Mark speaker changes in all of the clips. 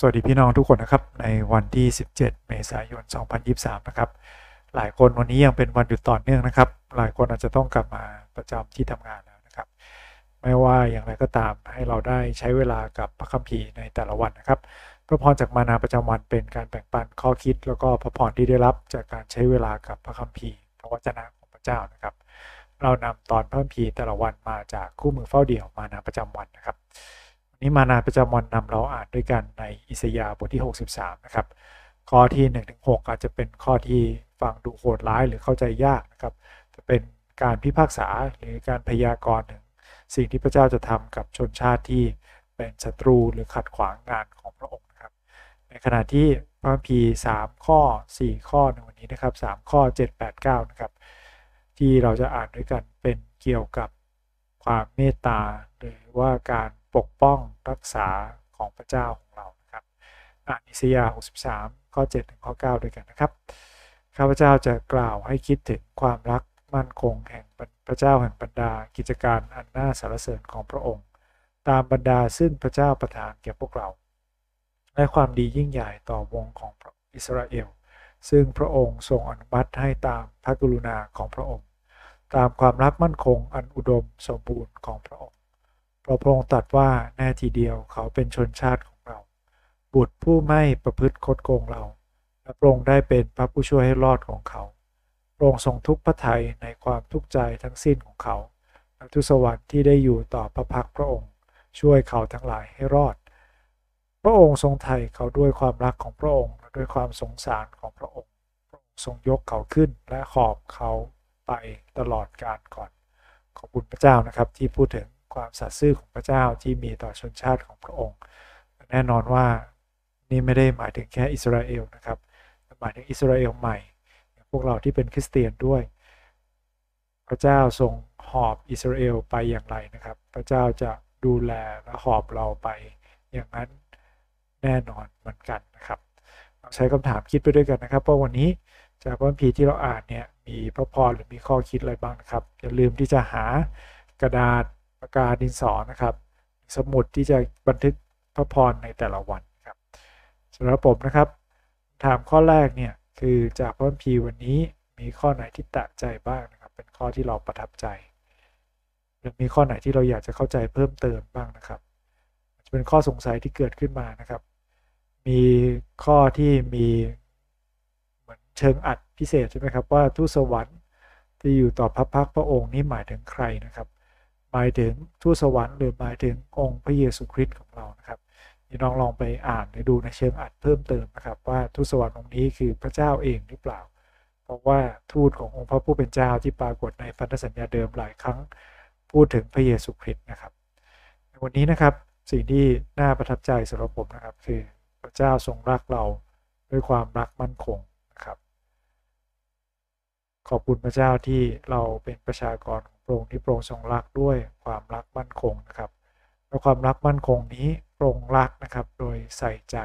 Speaker 1: สวัสดีพี่น้องทุกคนนะครับ ในวันที่ 17 เมษายน 2023 นะครับ หลายคนวันนี้ยังเป็นวันหยุดต่อเนื่องนะครับ หลายคนอาจจะต้องกลับมาประจำที่ทำงานแล้วนะครับ ไม่ว่าอย่างไรก็ตามให้เราได้ใช้เวลากับพระคัมภีร์ในแต่ละวันนะครับ พระพรจากมานาประจำวันเป็นการแบ่งปันข้อคิด แล้วก็พระพรที่ได้รับจากการใช้เวลากับพระคัมภีร์พระวจนะของพระเจ้านะครับ เรานำตอนพระคัมภีร์แต่ละวันมาจากคู่มือเฝ้าเดี่ยวมานาประจำวันนะครับ วันนี้มานาประจำวันนำเราอ่านด้วยกันในอิสยาห์บทที่ 63 นะครับ ข้อที่1ถึง6อาจจะเป็นข้อที่ฟังดูโหดร้ายหรือเข้าใจยากนะครับจะเป็นการพิพากษาหรือการพยากรณ์ถึงสิ่งที่พระเจ้าจะทำกับชนชาติที่เป็นศัตรูหรือขัดขวางงานของพระองค์นะครับ ในขณะที่พระคัมภีร์3ข้อ 4 ข้อในวันนี้นะครับ 3 ข้อ 7 8 9 นะครับ ที่เราจะอ่านด้วยกันเป็นเกี่ยวกับความเมตตาหรือว่าการ ปกป้องรักษาของพระเจ้าของเรานะครับอ่านอิสยาห์63 ข้อ 7 ถึงข้อ 9 ด้วยกันนะครับ ข้าพเจ้าจะกล่าวให้คิดถึงความรักมั่นคงแห่งพระเจ้าแห่งบรรดากิจการอันน่าสรรเสริญของพระองค์ ตามบรรดาซึ่งพระเจ้าประทานแก่พวกเรา และความดียิ่งใหญ่ต่อวงของอิสราเอลซึ่งพระองค์ทรงอนุมัติให้ตามพระกรุณาของพระองค์ ตามความรักมั่นคงอันอุดมสมบูรณ์ของพระ เพราะพระองค์ตรัสว่าแน่ทีเดียวเขาเป็นชนชาติของเรา บุตรผู้ไม่ประพฤติคดโกงเรา และพระองค์ได้เป็นพระผู้ช่วยให้รอดของเขาพระองค์ทรงทุกพระทัยในความทุกข์ใจทั้งสิ้นของเขาและทุสวรรค์ที่ได้อยู่ต่อพระพักพระองค์ ช่วยเขาทั้งหลายให้รอด พระองค์ทรงไถ่เขาด้วยความรักของพระองค์และด้วยความสงสารของพระองค์ พระองค์ทรงยกเขาขึ้นและขอบเขาไปตลอดกาลก่อน ขอบคุณพระเจ้านะครับที่พูดถึง ความสัตย์ซื่อของพระเจ้าที่มีต่อชนชาติของพระองค์ แน่นอนว่านี่ไม่ได้หมายถึงแค่อิสราเอลนะครับหมายถึงอิสราเอลใหม่ พวกเราที่เป็นคริสเตียนด้วย พระเจ้าทรงหอบอิสราเอลไปอย่างไรนะครับ พระเจ้าจะดูแลและหอบเราไปอย่างนั้นแน่นอนเหมือนกันนะครับเราใช้คำถามคิดไปด้วยกันนะครับว่าวันนี้จากพระคัมภีร์ที่เราอ่านเนี่ยมีพระพรหรือมีข้อคิดอะไรบ้างนะครับอย่าลืมที่จะหากระดาษากกาดินสอนะครับ สมุดที่จะบันทึกพระพรในแต่ละวันครับสำหรับผมนะครับ ถามข้อแรกเนี่ยคือจากพระคัมภีร์วันนี้มีข้อไหนที่แตะใจบ้างนะครับ เป็นข้อที่เราประทับใจ หรือมีข้อไหนที่เราอยากจะเข้าใจเพิ่มเติมบ้างนะครับ จะเป็นข้อสงสัยที่เกิดขึ้นมานะครับ มีข้อที่มีเหมือนเชิงอัดพิเศษใช่ไหมครับว่าทูตสวรรค์ที่อยู่ต่อพระพักพระองค์นี้หมายถึงใครนะครับ มายถึงทูตสวรรค์หรือหมายถึงองค์พระเยซูคริสต์ของเรานะครับพี่น้องลองไปอ่านหรือดูในเชิงอัดเพิ่มเติมนะครับ ว่าทูตสวรรค์องค์นี้คือพระเจ้าเองหรือเปล่า เพราะว่าทูตขององค์พระผู้เป็นเจ้าที่ปรากฏในพันธสัญญาเดิมหลายครั้งพูดถึงพระเยซูคริสต์นะครับในวันนี้นะครับสิ่งที่น่าประทับใจสำหรับผมนะครับ คือพระเจ้าทรงรักเราด้วยความรักมั่นคงนะครับ ขอบคุณพระเจ้าที่เราเป็นประชากร พระองค์ที่พระองค์ทรงรักด้วยความรักมั่นคงนะครับและความรักมั่นคงนี้พระองค์รักนะครับโดยใส่ใจ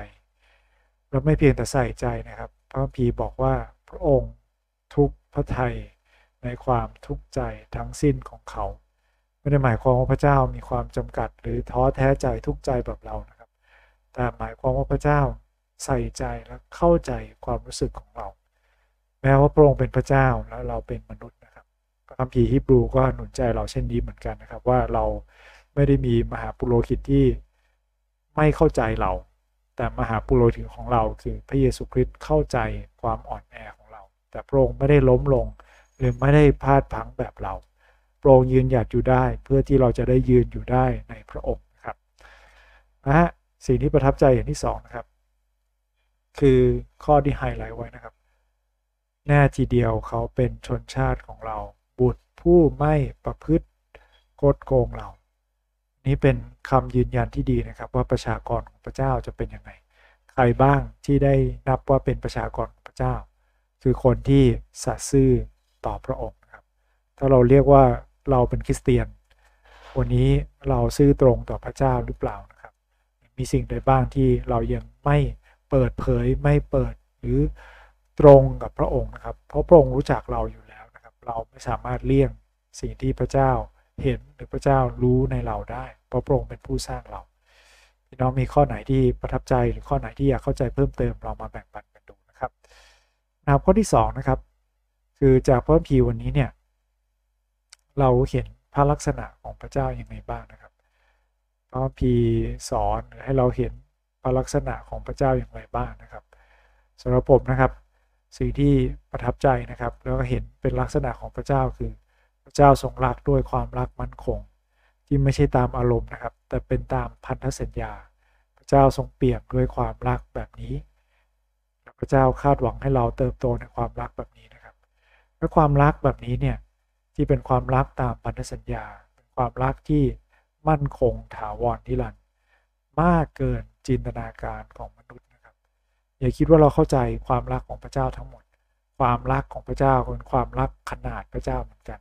Speaker 1: และไม่เพียงแต่ใส่ใจนะครับ พระคัมภีบอกว่าพระองค์ทุกพระทัยในความทุกข์ใจทั้งสิ้นของเขา ไม่ได้หมายความว่าพระเจ้ามีความจำกัด หรือท้อแท้ใจทุกข์ใจแบบเรานะครับ แต่หมายความว่าพระเจ้าใส่ใจและเข้าใจความรู้สึกของเรา แม้ว่าพระองค์เป็นพระเจ้าแล้วเราเป็นมนุษย์ คัมภีร์ฮิบรูก็หนุนใจเราเช่นนี้เหมือนกันนะครับ ว่าเราไม่ได้มีมหาปุโรหิตที่ไม่เข้าใจเรา แต่มหาปุโรหิตของเราคือพระเยซูคริสต์เข้าใจความอ่อนแอของเรา แต่พระองค์ไม่ได้ล้มลง หรือไม่ได้พลาดพังแบบเราพระองค์ยืนหยัดอยู่ได้ เพื่อที่เราจะได้ยืนอยู่ได้ในพระองค์นะครับนะฮะสิ่งที่ประทับใจอย่างที่สองนะครับคือข้อที่ไฮไลท์ไว้นะครับ แน่ทีเดียวเขาเป็นชนชาติของเรา บุตรผู้ไม่ประพฤติโกดโกงเรา นี้เป็นคำยืนยันที่ดีนะครับ ว่าประชากรของพระเจ้าจะเป็นยังไง ใครบ้างที่ได้นับว่าเป็นประชากรของพระเจ้า คือคนที่สัตย์ซื่อต่อพระองค์ครับ ถ้าเราเรียกว่าเราเป็นคริสเตียน วันนี้เราซื่อตรงต่อพระเจ้าหรือเปล่านะครับ มีสิ่งใดบ้างที่เรายังไม่เปิดเผยไม่เปิดหรือตรงกับพระองค์นะครับ เพราะพระองค์รู้จักเราอยู่ เราไม่สามารถเลี่ยงสิ่งที่พระเจ้าเห็นหรือพระเจ้ารู้ในเราได้ เพราะพระองค์เป็นผู้สร้างเราพี่น้องมีข้อไหนที่ประทับใจหรือข้อไหนที่อยากเข้าใจเพิ่มเติมเรามาแบ่งปันกันดูนะครับนะครับข้อที่2นะครับ คือจากพระพีวันนี้เนี่ยเราเห็นพระลักษณะของพระเจ้าอย่างไรบ้างนะครับ พระพีสอนให้เราเห็นพระลักษณะของพระเจ้าอย่างไรบ้างนะครับสำหรับผมนะครับ สิ่งที่ประทับใจนะครับ แล้วก็เห็นเป็นลักษณะของพระเจ้าคือ พระเจ้าทรงรักด้วยความรักมั่นคง ที่ไม่ใช่ตามอารมณ์นะครับ แต่เป็นตามพันธสัญญา พระเจ้าทรงเปี่ยมด้วยความรักแบบนี้พระเจ้าคาดหวังให้เราเติบโตในความรักแบบนี้นะครับและความรักแบบนี้เนี่ยที่เป็นความรักตามพันธสัญญา เป็นความรักที่มั่นคงถาวรนิรันดร์มากเกินจินตนาการของ อย่าคิดว่าเราเข้าใจความรักของพระเจ้าทั้งหมด ความรักของพระเจ้าเป็นความรักขนาดพระเจ้าเหมือนกัน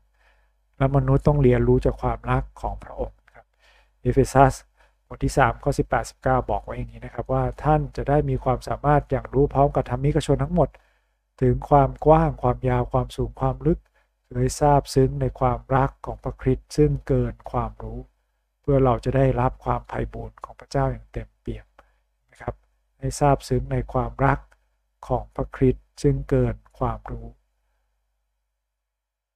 Speaker 1: และมนุษย์ต้องเรียนรู้จากความรักของพระองค์ครับเอเฟซัสบทที่3ข้อ18 19 บอกไว้อย่างนี้นะครับว่าท่านจะได้มีความสามารถหยั่งรู้พร้อมกับธรรมิกชนทั้งหมด ถึงความกว้างความยาวความสูงความลึกเคยซาบซึ้งในความรักของพระคริสต์ซึ่งเกินความรู้ เพื่อเราจะได้รับความไพบูลย์ของพระเจ้าอย่างเต็มเปี่ยม ให้ซาบซึ้งในความรักของพระคริสต์ซึ่งเกินความรู้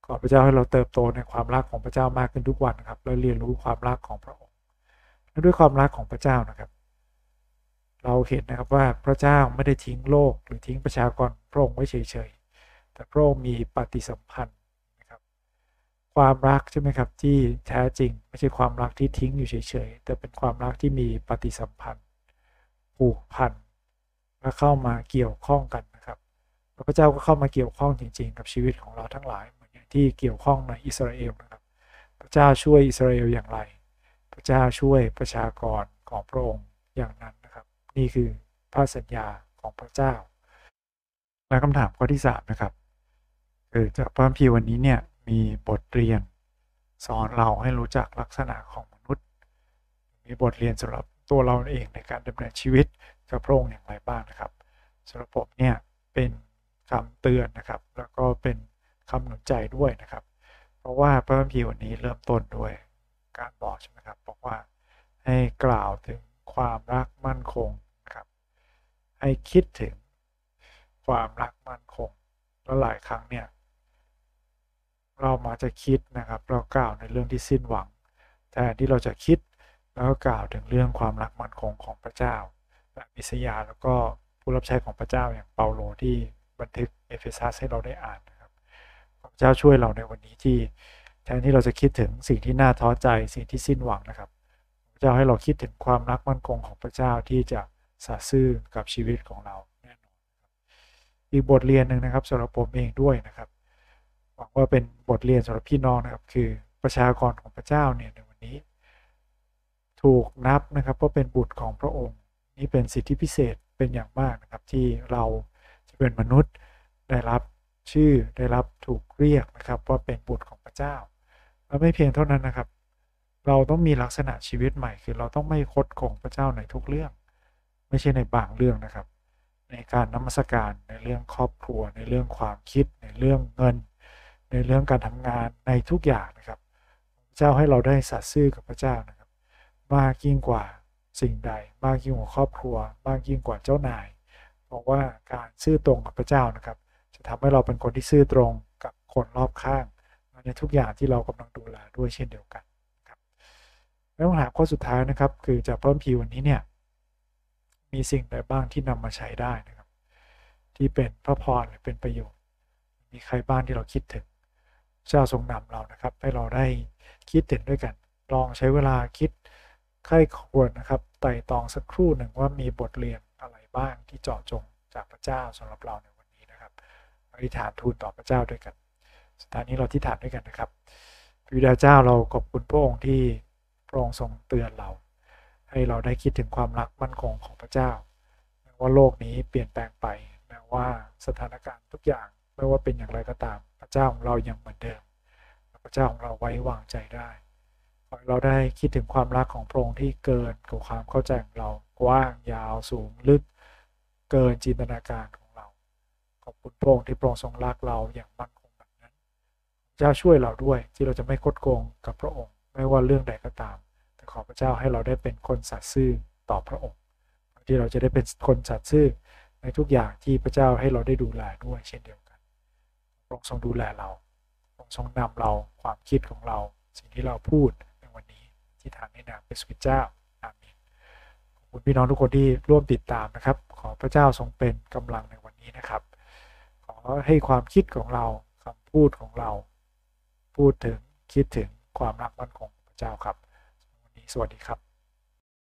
Speaker 1: ขอพระเจ้าให้เราเติบโตในความรักของพระเจ้ามากขึ้นทุกวันครับ และเรียนรู้ความรักของพระองค์และด้วยความรักของพระเจ้านะครับ เราเห็นนะครับว่าพระเจ้าไม่ได้ทิ้งโลกหรือทิ้งประชากรพระองค์ไว้เฉยๆแต่พระองค์มีปฏิสัมพันธ์นะครับ ความรักใช่ไหมครับที่แท้จริงไม่ใช่ความรักที่ทิ้งอยู่เฉยๆแต่เป็นความรักที่มีปฏิสัมพันธ์ ผูกพันและเข้ามาเกี่ยวข้องกันนะครับ พระเจ้าก็เข้ามาเกี่ยวข้องจริง ๆ กับชีวิตของเราทั้งหลายเหมือนอย่างที่เกี่ยวข้องในอิสราเอลนะครับ พระเจ้าช่วยอิสราเอลอย่างไร พระเจ้าช่วยประชากรของพระองค์อย่างนั้นนะครับ นี่คือพระสัญญาของพระเจ้า และคำถามข้อที่3นะครับคือจากพระคัมภีร์วันนี้เนี่ยมีบทเรียน สอนเราให้รู้จักลักษณะของมนุษย์ มีบทเรียนสำหรับ ตัวเราเองในการดำเนินชีวิตกับพระองค์อย่างไรบ้างนะครับสำหรับผมเนี่ยเป็นคำเตือนนะครับ แล้วก็เป็นคำหนุนใจด้วยนะครับ เพราะว่าพระคัมภีร์วันนี้เริ่มต้นด้วยการบอกใช่ไหมครับบอกว่าให้กล่าวถึงความรักมั่นคงนะครับ ให้คิดถึงความรักมั่นคงแล้วหลายครั้งเนี่ยเรามาจะคิดนะครับ เรากล่าวในเรื่องที่สิ้นหวัง แต่ที่เราจะคิด แล้วก็กล่าวถึงเรื่องความรักมั่นคงของพระเจ้าแบบอิสยาห์แล้วก็ผู้รับใช้ของพระเจ้าอย่างเปาโลที่บันทึกเอเฟซัสให้เราได้อ่านนะครับพระเจ้าช่วยเราในวันนี้ที่แทนที่เราจะคิดถึงสิ่งที่น่าท้อใจสิ่งที่สิ้นหวังนะครับ พระเจ้าให้เราคิดถึงความรักมั่นคงของพระเจ้าที่จะสัตย์ซื่อกับชีวิตของเราแน่นอนอีกบทเรียนหนึ่งนะครับสำหรับผมเองด้วยนะครับหวังว่าเป็นบทเรียนสำหรับพี่น้องนะครับ คือประชากรของพระเจ้าเนี่ยในวันนี้ ถูกนับนะครับว่าเป็นบุตรของพระองค์ นี่เป็นสิทธิพิเศษเป็นอย่างมากนะครับที่เราจะเป็นมนุษย์ได้รับชื่อได้รับถูกเรียกนะครับว่าเป็นบุตรของพระเจ้า และไม่เพียงเท่านั้นนะครับ เราต้องมีลักษณะชีวิตใหม่ คือเราต้องไม่คดของพระเจ้าในทุกเรื่อง ไม่ใช่ในบางเรื่องนะครับ ในการนมัสการในเรื่องครอบครัว ในเรื่องความคิด ในเรื่องเงิน ในเรื่องการทำงานในทุกอย่างนะครับ พระเจ้าให้เราได้สัตย์ซื่อกับพระเจ้านะครับ มากยิ่งกว่าสิ่งใด มากยิ่งกว่าครอบครัว มากยิ่งกว่าเจ้านายบอกว่าการซื่อตรงกับพระเจ้านะครับ จะทำให้เราเป็นคนที่ซื่อตรงกับคนรอบข้างในทุกอย่างที่เรากำลังดูแลด้วยเช่นเดียวกันครับแล้วคำถาข้อสุดท้ายนะครับ คือจะเพิ่มพีวันนี้เนี่ยมีสิ่งใดบ้างที่นำมาใช้ได้นะครับ ที่เป็นพระพรหรือเป็นประโยชน์ มีใครบ้างที่เราคิดถึงเจ้าทรงนำเรานะครับ ให้เราได้คิดถึงด้วยกัน ลองใช้เวลาคิด ใครควรนะครับไต่ตองสักครู่หนึ่งว่ามีบทเรียนอะไรบ้างที่เจาะจงจากพระเจ้าสำหรับเราในวันนี้นะครับอธิษฐานทูลต่อพระเจ้าด้วยกันสุดท้ายนี้เราที่ฐานด้วยกันนะครับพระบิดาเจ้าเราขอบคุณพระองค์ที่พระองค์ทรงเตือนเรา ให้เราได้คิดถึงความรักมั่นคงของพระเจ้าแม้ว่าโลกนี้เปลี่ยนแปลงไปแม้ว่าสถานการณ์ทุกอย่างไม่ว่าเป็นอย่างไรก็ตาม พระเจ้าของเรายังเหมือนเดิม พระเจ้าของเราไว้วางใจได้ เราได้คิดถึงความรักของพระองค์ที่เกินกว่าความเข้าใจของเรากว้างยาวสูงลึก เกินจินตนาการของเรา ขอบคุณพระองค์ที่พระองค์ทรงรักเราอย่างมั่นคงแบบนั้น เจ้าช่วยเราด้วยที่เราจะไม่คดโกงกับพระองค์ ไม่ว่าเรื่องใดก็ตาม แต่ขอพระเจ้าให้เราได้เป็นคนสัตย์ซื่อต่อพระองค์ ที่เราจะได้เป็นคนสัตย์ซื่อในทุกอย่างที่พระเจ้าให้เราได้ดูแลด้วยเช่นเดียวกันพระองค์ทรงดูแลเราพระองค์ทรงนำเราความคิดของเรา สิ่งที่เราพูด ในวันนี้ที่ทางในนามพระสุเจ้าอาเมนขอบคุณพี่น้องทุกคนที่ร่วมติดตามนะครับ ขอพระเจ้าทรงเป็นกำลังในวันนี้นะครับ ขอให้ความคิดของเราคำพูดของเรา พูดถึงคิดถึงความรักมั่นคงของพระเจ้าครับวันนี้สวัสดีครับ